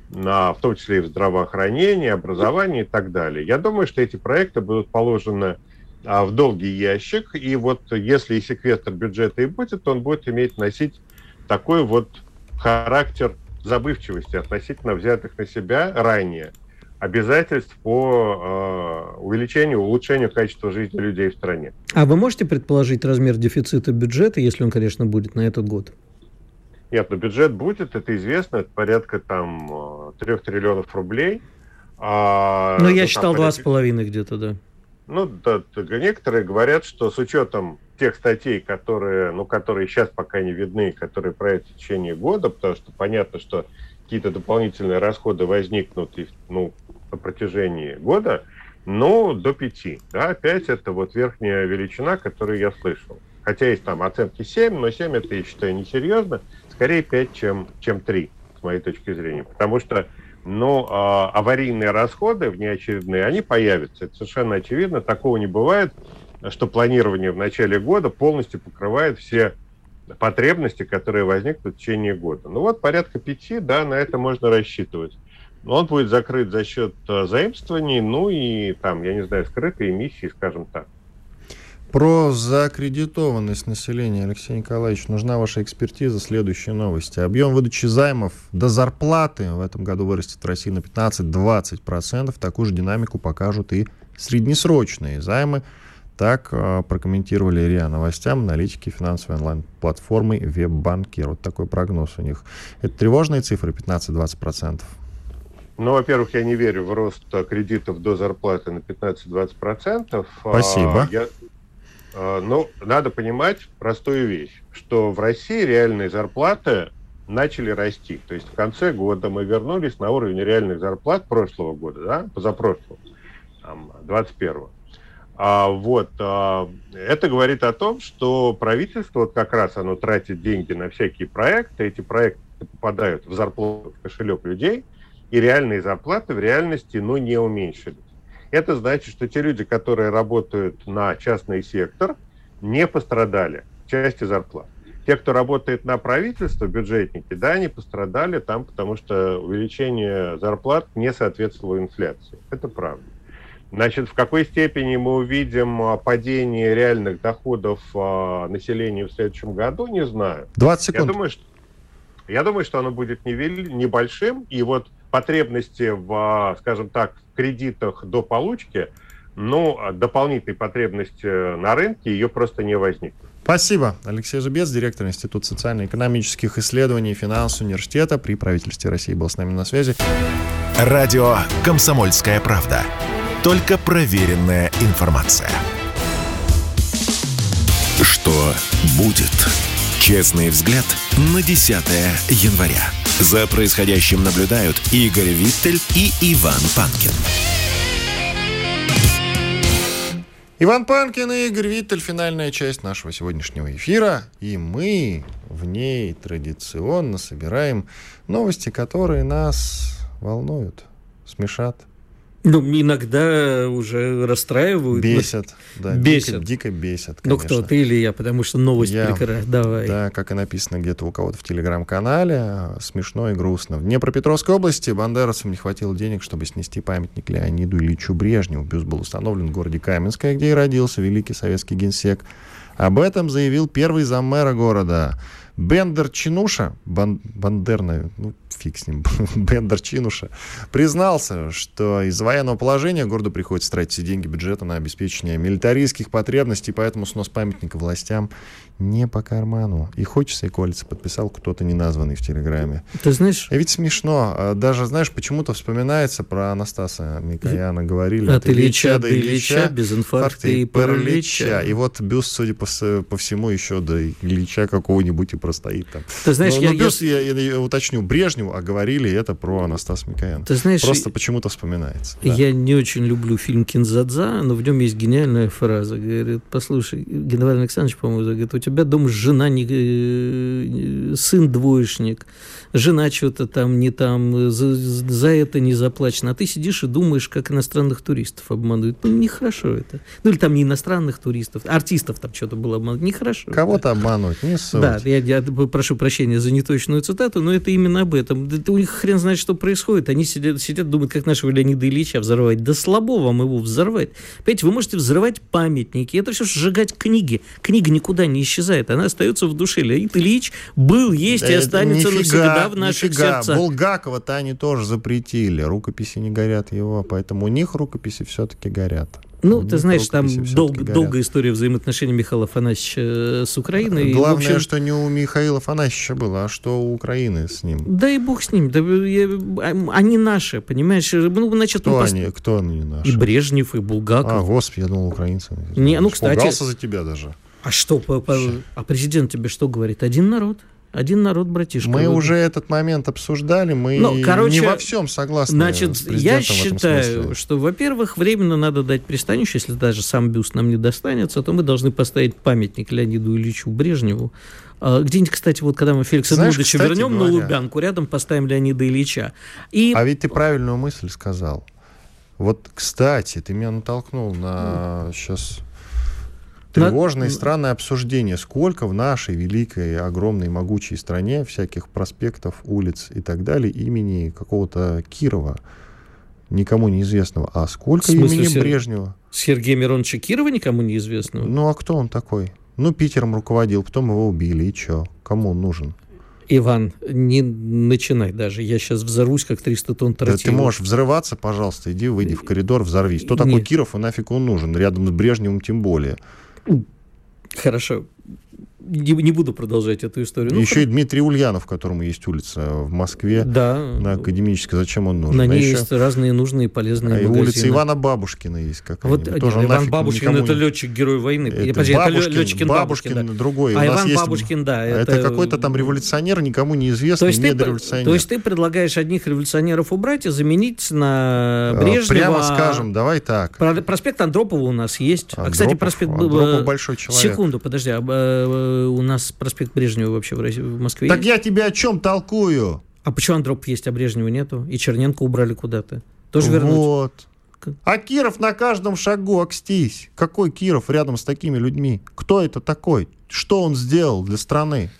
на, в том числе и в здравоохранение, образование и так далее. Я думаю, что эти проекты будут положены а, в долгий ящик, и вот если и секвестр бюджета и будет, то он будет иметь, носить такой вот характер забывчивости относительно взятых на себя ранее обязательств по э, увеличению, улучшению качества жизни людей в стране. А вы можете предположить размер дефицита бюджета, если он, конечно, будет на этот год? Нет, но бюджет будет, это известно, это порядка там трех триллионов рублей. А, ну, я ну, считал с половиной где-то, да. Ну, да, некоторые говорят, что с учетом тех статей, которые, ну, которые сейчас пока не видны, которые проект в течение года, потому что понятно, что какие-то дополнительные расходы возникнут ну, на протяжении года, но до 5. Да, 5 это вот верхняя величина, которую я слышал. Хотя есть там оценки 7, но 7 это, я считаю, несерьезно. Скорее 5, чем, чем 3, с моей точки зрения. Потому что ну, а, аварийные расходы внеочередные, они появятся. Это совершенно очевидно. Такого не бывает, что планирование в начале года полностью покрывает все потребности, которые возникнут в течение года. Ну вот порядка пяти, да, на это можно рассчитывать. Он будет закрыт за счет э, заимствований, ну и там, я не знаю, скрытой эмиссии, скажем так. Про закредитованность населения, Алексей Николаевич, нужна ваша экспертиза. Следующие новости. Объем выдачи займов до зарплаты в этом году вырастет в России на 15-20%. Такую же динамику покажут и среднесрочные займы. Так э, прокомментировали РИА новостям аналитики финансовой онлайн-платформы Веббанкир. Вот такой прогноз у них. Это тревожные цифры 15-20%? Ну, во-первых, я не верю в рост кредитов до зарплаты на 15-20%. Спасибо. А, я, а, ну, надо понимать простую вещь, что в России реальные зарплаты начали расти. То есть в конце года мы вернулись на уровень реальных зарплат прошлого года, да, позапрошлого, там, 21-го. А, вот, а, это говорит о том, что правительство вот как раз оно тратит деньги на всякие проекты, эти проекты попадают в зарплату, в кошелек людей, и реальные зарплаты в реальности ну, не уменьшились. Это значит, что те люди, которые работают на частный сектор, не пострадали в части зарплат. Те, кто работает на правительство, бюджетники, да, они пострадали там, потому что увеличение зарплат не соответствовало инфляции. Это правда. Значит, в какой степени мы увидим а, падение реальных доходов а, населения в следующем году, не знаю. 20 секунд. Я думаю, что, я думаю, что оно будет небольшим, и вот потребности в, а, скажем так, кредитах до получки, ну, дополнительной потребности на рынке ее просто не возникнет. Спасибо. Алексей Зубец, директор Института социально-экономических исследований и финансового университета при правительстве России был с нами на связи. Радио «Комсомольская правда». Только проверенная информация. Что будет? Честный взгляд на 10 января. За происходящим наблюдают Игорь Виттель и Иван Панкин. Иван Панкин и Игорь Виттель. Финальная часть нашего сегодняшнего эфира. И мы в ней традиционно собираем новости, которые нас волнуют, смешат, ну, иногда уже расстраивают. Бесят. Да, бесят. Дико, дико бесят, конечно. Ну, кто, ты или я, потому что новость я, прекрасна. Давай. Да, как и написано где-то у кого-то в телеграм-канале, смешно и грустно. В Днепропетровской области бандеровцам не хватило денег, чтобы снести памятник Леониду Ильичу Брежневу. Бюст был установлен в городе Каменское, где и родился великий советский генсек. Об этом заявил первый заммэра города Бендер Чинуша, бан, Бандерная, ну, фиг с ним, Бендер Чинуша, признался, что из военного положения городу приходится тратить деньги бюджета на обеспечение милитаристских потребностей, поэтому снос памятника властям не по карману. И хочется, и колется, подписал кто-то неназванный в Телеграме. Ты знаешь... И ведь смешно. А даже, знаешь, почему-то вспоминается про Анастаса Микояна. Говорили от, от Ильича до Ильича, без инфаркта и паралича. И вот бюст, судя по, по всему, еще до Ильича какого-нибудь и простоит там. Ты знаешь, но, я, но бюст, я... Я, я уточню, Брежневу, а говорили это про Анастаса Микояна. Ты знаешь, Просто почему-то вспоминается. Да. Я не очень люблю фильм «Кинзадза», но в нем есть гениальная фраза. Говорит, послушай, Генерал Александрович, по-моему, говорит, у тебя дома жена не, э, сын двоечник, жена что-то там не там, за, за это не заплачено. А ты сидишь и думаешь, как иностранных туристов обманывают. Ну, нехорошо это. Ну, или там не иностранных туристов, артистов там что-то было обманывать. Нехорошо. Кого-то обмануть, не суть. Да, я, я прошу прощения за неточную цитату, но это именно об этом. Да, у них хрен знает, что происходит. Они сидят, сидят думают, как нашего Леонида Ильича взорвать. Да слабо вам его взорвать. Понимаете, вы можете взрывать памятники. Это все сжигать книги. Книга никуда не исчезает. Она остается в душе. Леонид Ильич был, есть и останется нифига, навсегда в наших нифига. сердцах. Булгакова-то они тоже запретили. Рукописи не горят его, поэтому у них рукописи все-таки горят. Ну, ты знаешь, там дол- долгая история взаимоотношений Михаила Афанасьевича э, с Украиной. Главное, и, общем... что не у Михаила Афанасьевича было, а что у Украины с ним. Да и бог с ним. Да, я, они наши, понимаешь? Ну, значит, кто, они, пост... кто они наши? И Брежнев, и Булгаков. А, господи, я думал, украинцы. Не, ну, кстати... Пугался за тебя даже. А что, по, по, а президент тебе что говорит? Один народ. Один народ, братишка. Мы уже этот момент обсуждали, мы ну, короче, не во всем согласны. Значит, я считаю, что, во-первых, временно надо дать пристанище, если даже сам бюст нам не достанется, то мы должны поставить памятник Леониду Ильичу Брежневу. А, где-нибудь, кстати, вот когда мы Феликса Эдмундовича вернем говоря, на Лубянку, рядом поставим Леонида Ильича. И... А ведь ты правильную мысль сказал. Вот, кстати, ты меня натолкнул на сейчас тревожное и странное обсуждение. Сколько в нашей великой, огромной, могучей стране всяких проспектов, улиц и так далее имени какого-то Кирова, никому неизвестного. А сколько имени Сер... Брежнева? Сергея Мироновича Кирова никому неизвестного? Ну, а кто он такой? Ну, Питером руководил, потом его убили, и что? Кому он нужен? Иван, не начинай даже. Я сейчас взорвусь, как 300 тонн тротила. Да ты можешь взрываться, пожалуйста. Иди, выйди в коридор, взорвись. Кто Нет. такой Киров и нафиг он нужен? Рядом с Брежневым тем более. Хорошо не, не буду продолжать эту историю. Ну, Еще и Дмитрий Ульянов, которому есть улица в Москве. Да. На Академической. Зачем он нужен? На ней а есть еще... разные нужные и полезные а магазины. улица Ивана Бабушкина есть какая-нибудь. Вот, Тоже Иван Бабушкин никому... это летчик-герой войны. Это Подожди, Бабушкин, это летчик Бабушкин, Бабушкин да. другой. А Иван есть... Бабушкин, да. А это, это какой-то там революционер, никому неизвестный, то есть недореволюционер. То есть ты предлагаешь одних революционеров убрать и заменить на а, Брежнева... Прямо скажем, давай так. Проспект Андропова у нас есть. Андропов, а, кстати, проспект... Андропов большой человек. Секунду, подожди. У нас проспект Брежнева вообще в, России, в Москве Так я тебе о чем толкую? А почему Андропов есть, а Брежнева нету? И Черненко убрали куда-то. Тоже вернуть? Вот. А Киров на каждом шагу окстись. Какой Киров рядом с такими людьми? Кто это такой? Что он сделал для страны?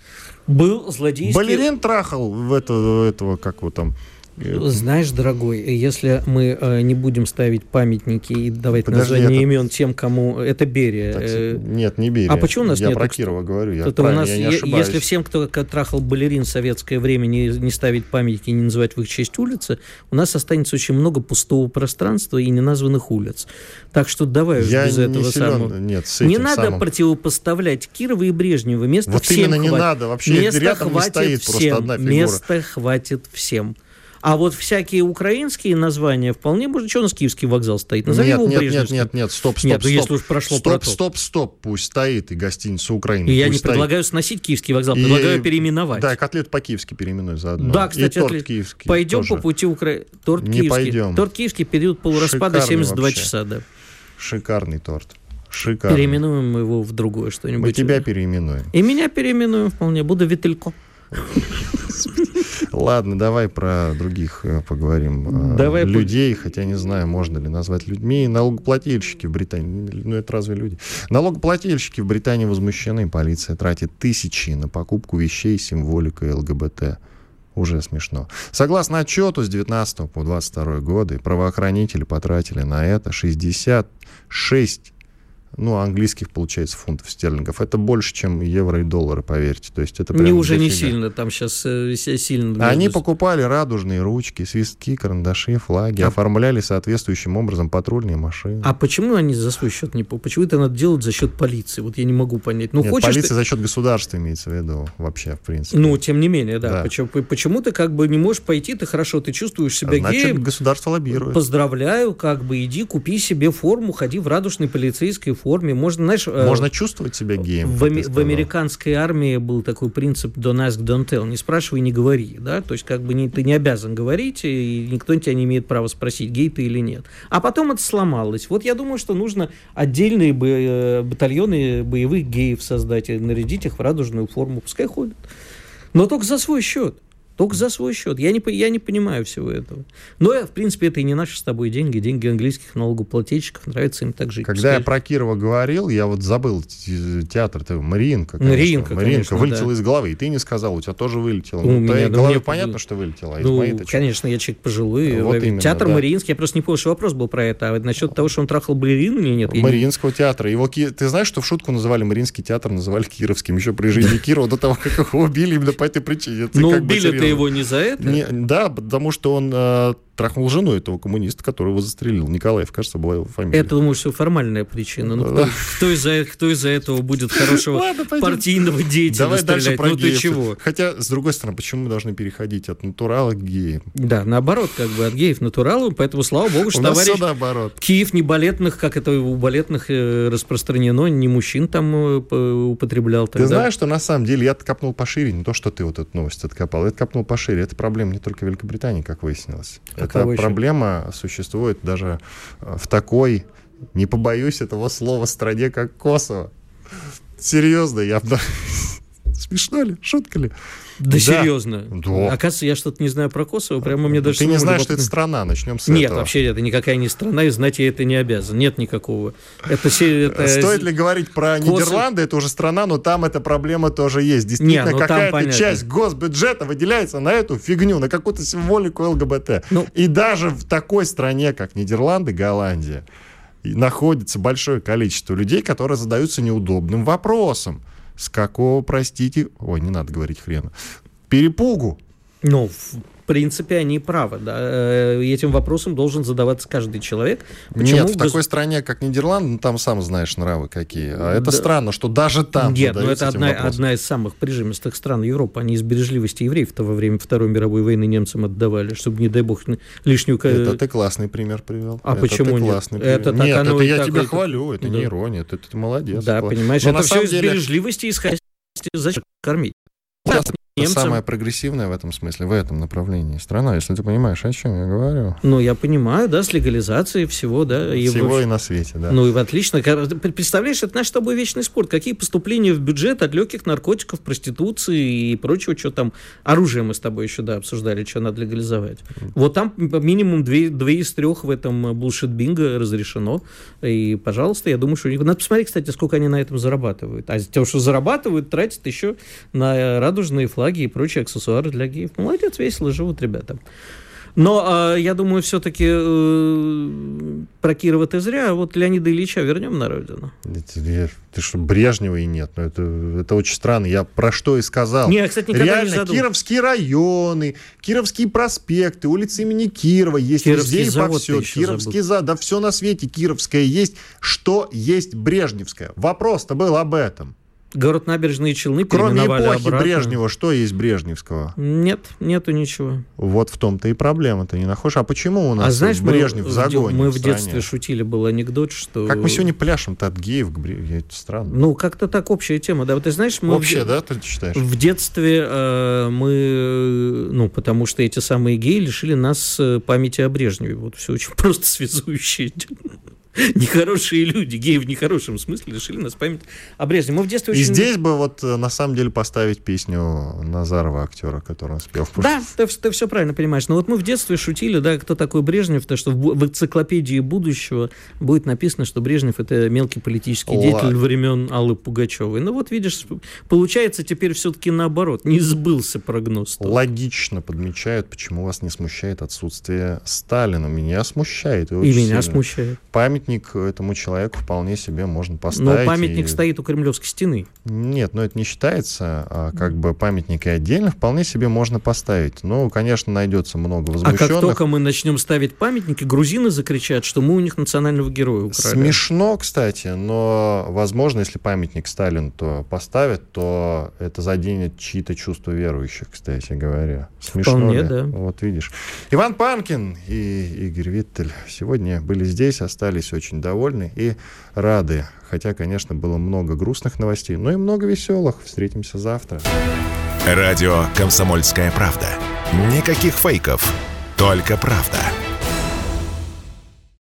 Был злодейский... Балерин трахал в это, этого, как его там, Знаешь, дорогой, если мы э, не будем ставить памятники и давать Подожди, название это... имен тем, кому... Это Берия. Так, э... Нет, не Берия. А почему у нас я нет... Я про Кирова говорю, я, это у нас, я не ошибаюсь. Если всем, кто трахал балерин в советское время, не, не ставить памятники и не называть в их честь улицы, у нас останется очень много пустого пространства и неназванных улиц. Так что давай я без этого силен, самого... Нет, с этим не надо самым... противопоставлять Кирова и Брежнева. Места вот всем именно хватит. не надо. Вообще Места рядом хватит не стоит всем. просто одна фигура. Места хватит всем. А вот всякие украинские названия вполне можно. Что у нас Киевский вокзал стоит? Назови нет, его нет, нет, нет, нет, стоп, стоп, нет, стоп. если уж прошло стоп, про то. стоп, стоп, пусть стоит и гостиница Украины. И я не стоит. предлагаю сносить Киевский вокзал, и, предлагаю переименовать. Да, котлет по-киевски переименуй заодно. Да, кстати, и торт отлично. киевский Пойдем тоже. по пути Украины. Торт не киевский. пойдем. Торт киевский, период полураспада, Шикарный 72 вообще. часа, да. Шикарный торт. Шикарный. Переименуем его в другое что-нибудь. Мы тебя переименуем. И меня переименуем вполне. Буду Вителько. Ладно, давай про других э, поговорим. Э, Давай людей, хотя не знаю, можно ли назвать людьми. Налогоплательщики в Британии. Ну, это разве люди? Налогоплательщики в Британии возмущены. Полиция тратит тысячи на покупку вещей с символикой ЛГБТ. Уже смешно. Согласно отчету с 19 по 22 годы, правоохранители потратили на это 66 ну, английских, получается, фунтов стерлингов. Это больше, чем евро и доллары, поверьте. То есть это Не уже не дофига. сильно, там сейчас э, сильно. Они между- покупали радужные ручки, свистки, карандаши, флаги, А- оформляли соответствующим образом патрульные машины. А почему они за свой счет не... по- Почему это надо делать за счет полиции? Вот я не могу понять. Ну, Нет, хочешь полиция ты- за счет государства имеется в виду вообще, в принципе. Ну, тем не менее, да. Да. Почему, почему ты как бы не можешь пойти, ты хорошо, ты чувствуешь себя Значит, геем, государство лоббирует. Поздравляю, как бы иди, купи себе форму, ходи в радужной полицейской форме. Можно, знаешь, э, Можно чувствовать себя геем. в, в американской армии был такой принцип don't ask, don't tell. Не спрашивай, не говори. Да? То есть, как бы не, ты не обязан говорить, и никто тебя не имеет права спросить, гей ты или нет. А потом это сломалось. Вот я думаю, что нужно отдельные э, батальоны боевых геев создать и нарядить их в радужную форму. Пускай ходят. Но только за свой счет. Только за свой счет. Я не, я не понимаю всего этого. Но, в принципе, это и не наши с тобой деньги, деньги английских налогоплательщиков. Нравится им так жить. Когда я Пускай- про Кирова говорил, я вот забыл те- театр, это Мариинка. конечно. Мариинка, конечно, вылетела да. из головы. И ты не сказал, у тебя тоже вылетело. У Ну, меня, твоей голове мне- понятно, что вылетело, а из Ну, конечно, я человек пожилой. Вот Э, именно, Театр да. Мариинский, я просто не помню, что вопрос был про это. А насчет того, что он трахал балерину или нет? я не- Мариинского театра. Его, ты знаешь, что в шутку называли Мариинский театр, называли Кировским еще при жизни Кирова, до того, как его убили именно по этой причине. Ты Но его не за это. Не- да, потому что он э, трахнул жену этого коммуниста, который его застрелил. Николаев, кажется, была его фамилия. Это, думаю, что формальная причина. Ну, Да. кто, кто из-за, кто из-за этого будет хорошего Ладно, партийного деятеля Давай дальше стрелять? про Ну ты чего? Хотя, с другой стороны, почему мы должны переходить от натурала к геям? Да, наоборот, как бы от геев натуралу, поэтому слава богу, что товарищ все наоборот. Киев не балетных, как это у балетных э, распространено, не мужчин там э, употреблял Ты тогда. знаешь, что на самом деле я откопнул пошире, не то, что ты вот эту новость откопал, я откопнул пошире. Это проблема не только Великобритании, как выяснилось. Какова Еще? проблема существует даже э, в такой, не побоюсь этого слова, стране, как Косово. Серьезно, я... Смешно ли? Шутка ли? Да, Да. серьезно. Да. Оказывается, я что-то не знаю про Kosovo, прямо мне даже Ты не знаешь, что это страна, начнем с Нет, этого. вообще это никакая не страна, и знать я это не обязан. Нет никакого. Это, это- Э, Стоит ли говорить про Косово- Нидерланды, это уже страна, но там эта проблема тоже есть. Действительно, ну какая-то часть госбюджета выделяется на эту фигню, на какую-то символику ЛГБТ. Ну- И даже в такой стране, как Нидерланды, Голландия, находится большое количество людей, которые задаются неудобным вопросом. С какого, простите, ой, не надо говорить хрена, перепугу. Ну, принципе, они правы. Да. Э, Этим вопросом должен задаваться каждый человек. Почему Нет, в гос- такой стране, как Нидерланды, ну, там сам знаешь нравы какие. А это Да. странно, что даже там Нет, но задаются это одна, вопросом. одна из самых прижимистых стран Европы. Они из бережливости евреев-то во время Второй мировой войны немцам отдавали, чтобы, не дай бог, лишнюю... Это ты классный пример привел. А Это почему ты нет? классный Это пример. так Нет, оно это я так, тебя это- хвалю, это не Да. ирония, это ты молодец. Да, Класс. понимаешь, Но это все самом из деле- бережливости исходя зачем кормить. Немцам. самая прогрессивная в этом смысле, в этом направлении страна, если ты понимаешь, о чем я говорю. Ну, я понимаю, да, с легализацией всего, да. и Всего в- и на свете, да. Ну, и отлично. Представляешь, это наш с тобой вечный спорт. Какие поступления в бюджет от легких наркотиков, проституции и прочего, что там. Оружие мы с тобой еще, да, обсуждали, что надо легализовать. Вот там минимум две, две из трех в этом булшит бинго разрешено. И, пожалуйста, я думаю, что... у них- Надо посмотреть, кстати, сколько они на этом зарабатывают. А то, что зарабатывают, тратят еще на радужные флаги и прочие аксессуары для геев. Молодец, весело живут ребята. Но э, я думаю, все-таки э, про Кирова ты зря, а вот Леонида Ильича вернем на родину. Ты, ты что, Брежнева и нет? Ну, это, это очень странно. Я про что и сказал. Не, кстати, никогда Реально, не задумал. Кировские районы, Кировские проспекты, улицы имени Кирова есть Кировский везде и повсюду. Кировский завод, да все на свете Кировское есть. Что есть Брежневское? Вопрос-то был об этом. Город Набережные Челны Кроме эпохи обратно. Брежнева, что есть Брежневского? Нет, нету ничего. Вот в том-то и проблема. Ты не находишь. А почему у нас а знаешь, мы, Брежнев в в, загоне? мы в стране? детстве шутили, был анекдот, что... Как мы сегодня пляшем-то от геев к Брежневу? Это странно. Ну, как-то так общая тема, да. Вот ты знаешь, мы... в Вообще, де- да, ты считаешь? В детстве э, мы, ну, потому что эти самые геи лишили нас э, памяти о Брежневе. Вот все очень просто связующие. Нехорошие люди, геи в нехорошем смысле лишили нас памяти о Брежневе. Мы в детстве И очень... здесь бы вот э, на самом деле поставить песню Назарова, актера, который он спел в прошлом. Да, ты, все правильно понимаешь. Но вот мы в детстве шутили, да, кто такой Брежнев, то что в, в энциклопедии будущего будет написано, что Брежнев это мелкий политический Ладно. деятель времен Аллы Пугачевой. Ну вот видишь, получается теперь все-таки наоборот, не сбылся прогноз. тот. Логично подмечают, почему вас не смущает отсутствие Сталина. Меня смущает. И очень меня сильно. смущает. Памятник этому человеку вполне себе можно Но поставить. памятник и- стоит у Кремлевской стены. Нет, но это не считается. А как бы памятник и отдельно вполне себе можно поставить. Ну, конечно, найдется много А возмущенных. как только мы начнем ставить памятники, грузины закричат, что мы у них национального героя украли. Смешно, кстати, но, возможно, если памятник Сталину то поставят, то это заденет чьи-то чувства верующих, кстати говоря. Смешно Вполне, ли? да. Вот видишь. Иван Панкин и Игорь Виттель сегодня были здесь, остались очень довольны и рады. Хотя, конечно, было много грустных новостей, но и много веселых. Встретимся завтра. Радио «Комсомольская правда». Никаких фейков, только правда.